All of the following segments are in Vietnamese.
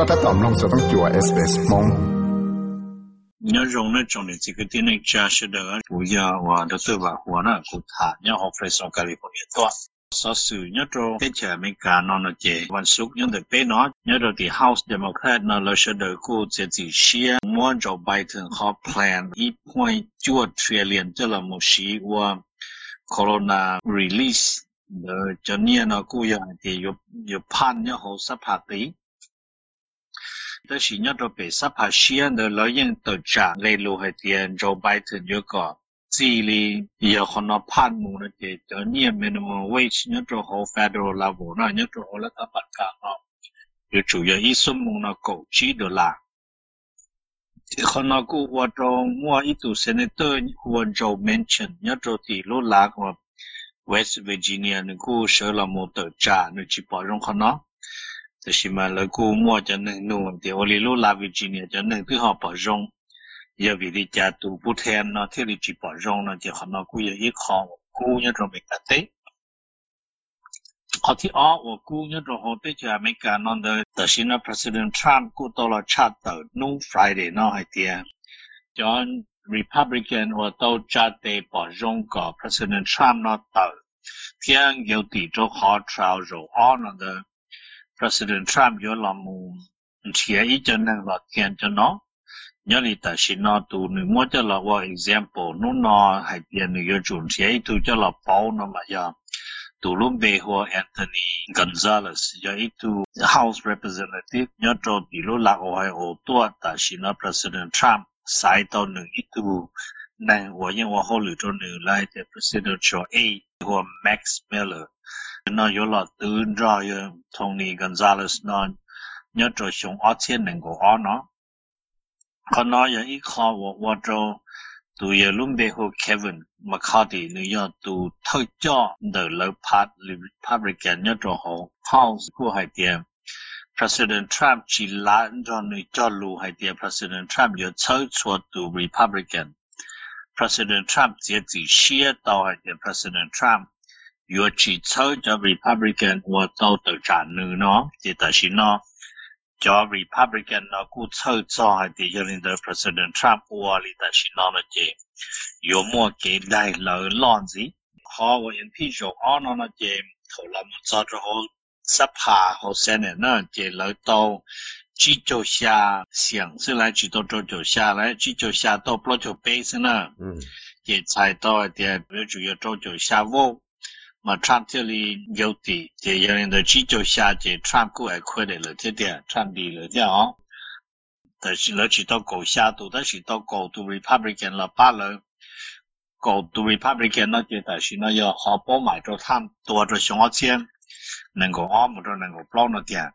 ก็ถ้าตอมลงจะต้องจัวเอสเอสมง你要用那种的这个电力加是的，不要话的对吧？我那古塔，你要学会上加里方面多。所以你做的起美加那那些，วันศุกร์你得背那，你做的 House Democrat 那那是的古这这些，我做 Biden 和 Plan 一 point 九 trillion 这了么西我 Corona release 的，就你那古样的有有判要好十八的。 但是一到被杀怕西安的老人到家，来路还点招牌特就高。这里也可能判母那些，叫你们那么委屈，你做好 federal level 那，你做好了他不干啊，就主要一什么那狗鸡的啦。可能个我中我一度现在都我就 mention，你做第六啦个 West Virginia 那个设了么多家，那去包容可能。thế thì mà là cô mua cho nên nụ thì ô li lô la Virginia cho nên thứ họ bỏ rong giờ vì đi cha tù bút hen nó thế thì chỉ bỏ rong nó chỉ họ nó cứ giờ ít khó cô nhớ rồi mình cả tết họ thì ó của cô nhớ rồi họ tết cho mấy cả non đời tờ xin là President Trump cô to là cha tờ nụ Friday nó hay tiền cho Republican và tàu cha tê bỏ rong cả President Trump nó tờ thiên nhiều tỷ cho họ trao rồi ó nó đời President Trump yo la mu chia ý cho năng và kiện cho nó. Nhớ lý ta xin nó tu nữ mo cho là qua example nó nó hay tiền nữ yo chuẩn chia ý tu cho là pau nó mà giờ tu luôn về hồ Anthony Gonzalez ya ý tu House Representative. Nhớ cho tỷ lô lạc Ohio hai o tua ta xin nó President Trump sai tao nữ ý tu năng wa yin wa ho lu cho nu lai the President cho A ho Max Miller. nó有了德照有 Tony Gonzalez 那要做熊二千能够二呢，可能有一考我我做都有准备和 Kevin McCarthy 你要都特教的老 part Republican 要做好 House 过海点。President Trump 只拉着你叫路海点，President Trump 有抽出到 Republican。President Trump 自己写到海点，President Trump 如果只抽咗 Republican 我到到站女咯，即系是咯，咗 Republican 咯，估抽咗系啲有领导 President Trump 我哩，但是咯那啲有冇给来流浪子，好我人批咗安那那啲头谂做咗好十下好些年呢，即来到。chỉ cho xa xiang sẽ lại chỉ cho cho xa lại chỉ cho xa to pro cho base nữa, thì sai to thì chủ yếu cho cho xa vô mà Trump 这里有的，这有人的只就下这 Trump 过来亏的了，这点 Trump 的了这哦。但是了去到高下度，但是到高度 Republican 了罢了，高度 Republican 那就但是那要好包买着他多着熊钱，能够按摩着能够包那点。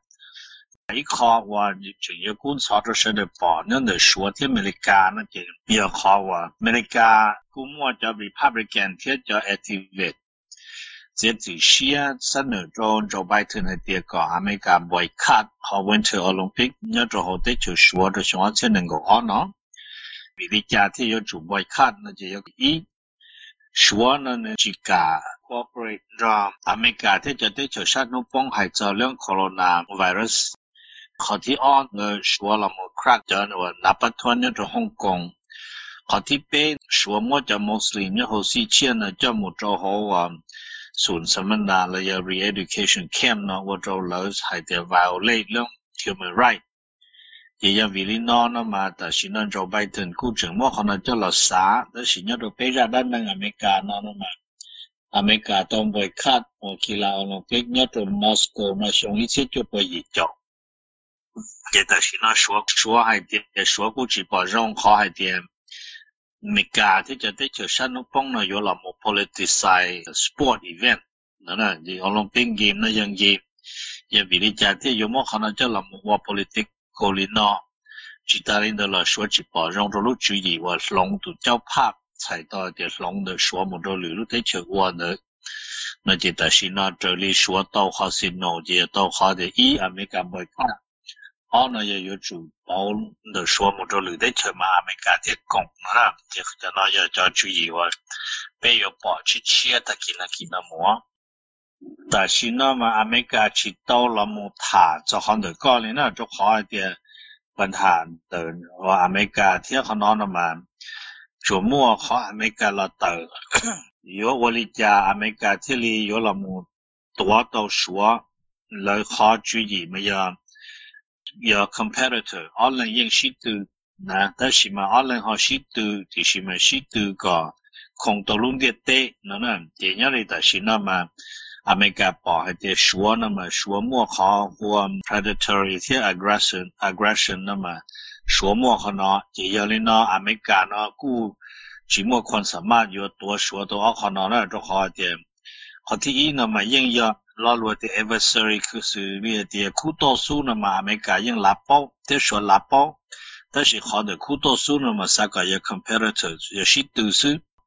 一考我就要观察着是的把那的说的美利加那就要考我美利加，估摸叫 Republican 贴叫 activate。这只需要三年做 Joe Biden 的第个 America boycott 和 Winter Olympic，那之后的就是我的想要才能够好呢。vì lý cha thì yo chủ boycott nó chỉ yo ý số nó nên chỉ cả corporate ra America thì cho tới chỗ sát nó phong hại cho lượng corona virus họ thì on người số là một crack cho nó là bắt thuận nhất Hong Kong họ thì bên số một cho Muslim nhất hồ sĩ chia cho một chỗ họ Sunsamandalaya re-education camp nó vô trâu lỡ hay để vào lê human right. Vì giờ vì lý nó nó mà ta xin nó Joe Biden cú trưởng mô khó cho là xá, đó xin nhớ được bế ra đất năng America nó nó mà. America tông bồi khát, một kỳ là Olympic nhớ được Moscow nó xuống ít xích cho bồi dị trọng. Vậy ta xin nó xuống, xuống hay tiền, xuống cú chỉ bỏ rong khó hay tiền. Mỹ cả thì cho tới chiều sáng nó bông nó vô là politicize sport event. Đó là gì? Olympic game nó dân gì giờ vì đi chả thì dù mà khả năng cho là một qua politic của lý nó chỉ ta lên đó là số chỉ bỏ rong rồi lúc chú gì và lòng tụ cháu pháp chạy đó thì lòng được số một đôi lưu lúc thấy chờ qua nữa. Nó chỉ ta xin nó trở lý số tàu khó xin nó chỉ tàu khó thì ý à mấy cả mấy cả họ nó giờ có chủ bảo được số một đôi lưu thấy chơi mà mấy cả thì cộng nó là thì cho nó giờ cho chú ý và Pe yo pọ 他给了给了么？但是那么 ki 加去到了 na moa. Ta shi 一点 ma ameka chi tau lamu ta tsọhọ ndọkọ ni na tsọhọ a 有？有 competitor 阿兰英尺度，哪？但是么，阿冷好 shi 是么尺度个空头论的对，那么第二类的是那么，阿美加保还得说那么说莫好，说 predatory 的 aggression，aggression 那么说莫好呢？第二类呢，阿美加呢，估起码看什么越多说多好呢，那就好点。好，第一那么应用罗罗的 evolution 就是那些古毒素那么阿美加用拉包得说拉包，但是可能古毒素那么三个要 comparators 要先动手。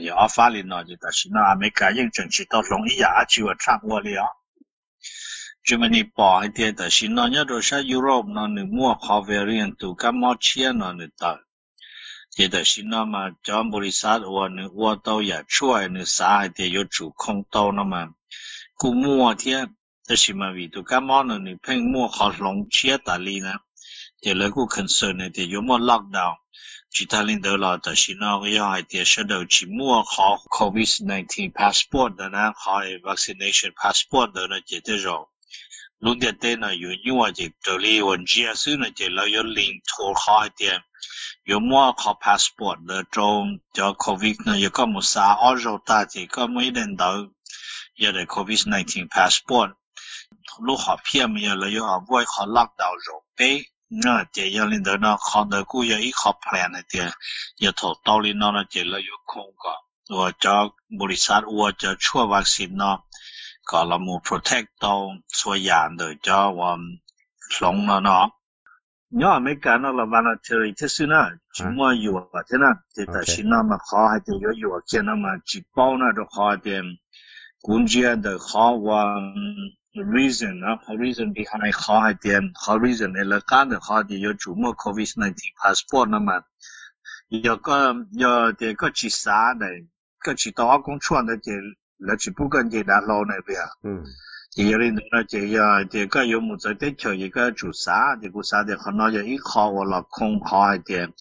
要发力呢，就是侬还没敢认真去到弄一下就差我了。就问你薄一点，但是侬要多少？有肉，侬你摸好肥的，就干毛钱，侬你得。就是侬嘛，全部是三碗，你碗都要揣，你啥一点有主控到那么。估摸天，就是嘛，唯独干毛侬你碰摸好浓钱打理呢，就勒个轻松一点，有么落掉？其他领导了，但是呢，要还得说到去摸好 COVID-19 passport 的呢，好 vaccination passport 的呢，这这种，路点的呢，有因为这这里问题是呢，这了有领土好一点，有摸好 passport 的种叫 COVID 呢，有个么啥澳洲大这个没领导，也得 COVID-19 passport，路好偏没有了，有啊，不会好 lockdown 肉背。 那这要领导呢，看到古要一靠 plan 那点，要头道理呢，这了有空个，我找穆里萨，我找出 vaccine 呢，搞了么 protect 到所样的，叫我龙了呢。你要没干那了，完了就是这事呢，就没有啊，真的，这但是那么好，还得有有见那么去包那种好点，工具的好我。reason 啊，reason behind 好一点，好 reason 呢，来干的好的要注目 COVID-19 passport 那么，要个要这个去啥呢？个去到阿公穿的这来去不跟这大老那边，嗯，有人呢这要这个有木在的桥一个做啥，这个啥的可能要一好我了空好一点，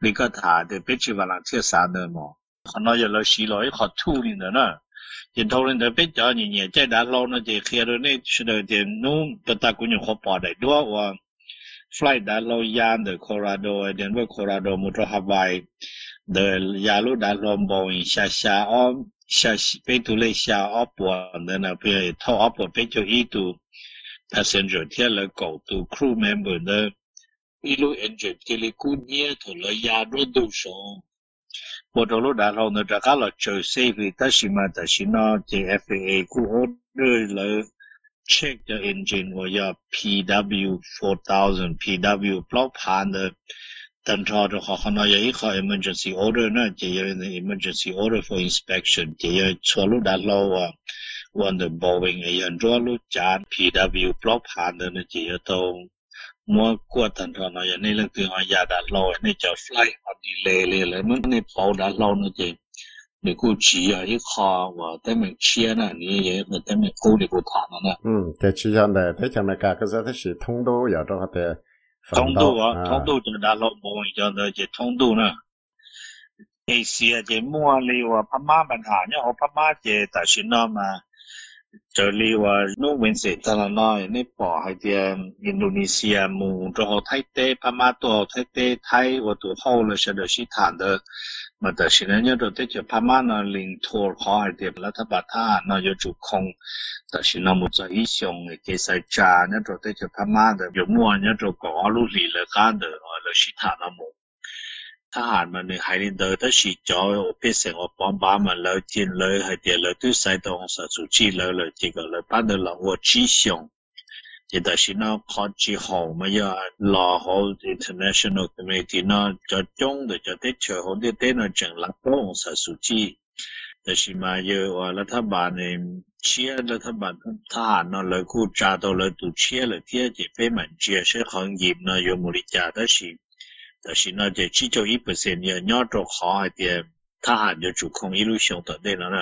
那个他的别去完了贴啥的嘛，可能要来洗了一好土里的呢。 hiện thâu lên tới biết cho nhỉ nhỉ chạy đã lâu nó chỉ khi rồi này sẽ được tiền nu tất cả cũng những khó bỏ đại đua và flight đã lâu yan từ Colorado đến với Colorado một chỗ Hawaii de ya lu đã lâu Boeing xa xa ở xa bên tu lấy xa ở bộ nên là bây thâu ở bộ bên cho ý tu passenger theo là cầu tu crew member de ý lu engine thì lấy cú nhia thôi là ya lu đủ số 我走路然后呢，这个了就 safe，但是嘛，但是呢，这 FAA 顾我对了 check the engine，我要 PW four thousand PW 不盘的，等着的话，可能有一个 emergency order 呢，这有 emergency order for inspection，这有错路然后啊，我的 Boeing 也按照路加 PW 不盘的呢，这 bộ trưởng lúc đã lâu nữa đã cá là chờ xe vì ta xí mà ta xí nó thì FAA cũng hốt đưa lỡ check the engine của giờ PW 4000 PW block pan the tần trò cho họ nó giấy họ emergency order nó chỉ là emergency order for inspection, chỉ là cho lúc đã lâu à when the Boeing ấy anh cho lúc chán PW block pan the nó chỉ là tàu mua qua tận rồi nó này là từ họ đã lâu này chờ fly họ đi lê lê lê mới này bảo đã lâu nữa chứ để cô chỉ ở cái kho và tới mình chia nè như vậy rồi tới mình cô để cô thả nè. Ừ thế chỉ cho này thế cho này cả cái giá thế thì thông đô giờ đó thì thông đô à. Thông đô cho đã lâu bồi cho đó chỉ thông đô nè. Asia chỉ mua liều và Pama bên hàng nhá họ Pama chỉ tại Việt Nam mà trở đi và nó bên sẽ ta hay thì Indonesia mù cho họ thay tế Pamato thay tế thay và tụ hậu là mà tại sự nên nhớ được tới chỗ liền thua khó hay thì là ta bà ta nó do chủ không tại sự nó một số ý xong cái sai cha nhớ được tới mua nhớ được có lúc gì là cả được là sĩ thản nó 他下面你喺呢度都是做我必成我帮把门来进来，系啲来都使到我所做之来来这个来帮到来我之上。亦都是呢，看之後咪呀，攞好 international committee 呢，就中的就啲最好啲啲呢，整立到我所做之。但是嘛，要話咧，他把你切咧，他把他呢來顧揸到來讀切了，啲一啲俾文字係行業呢，有冇理解？但是。但是那这至少一百三年，你要做好一点，他还就主控一路上的内容呢。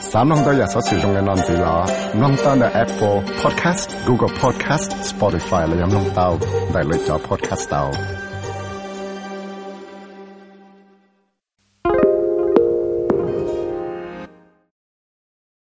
三万多亚索使用的男子啦，用到的 Apple Podcast、Google Podcast、Spotify 了，用到在里找 Podcast 到。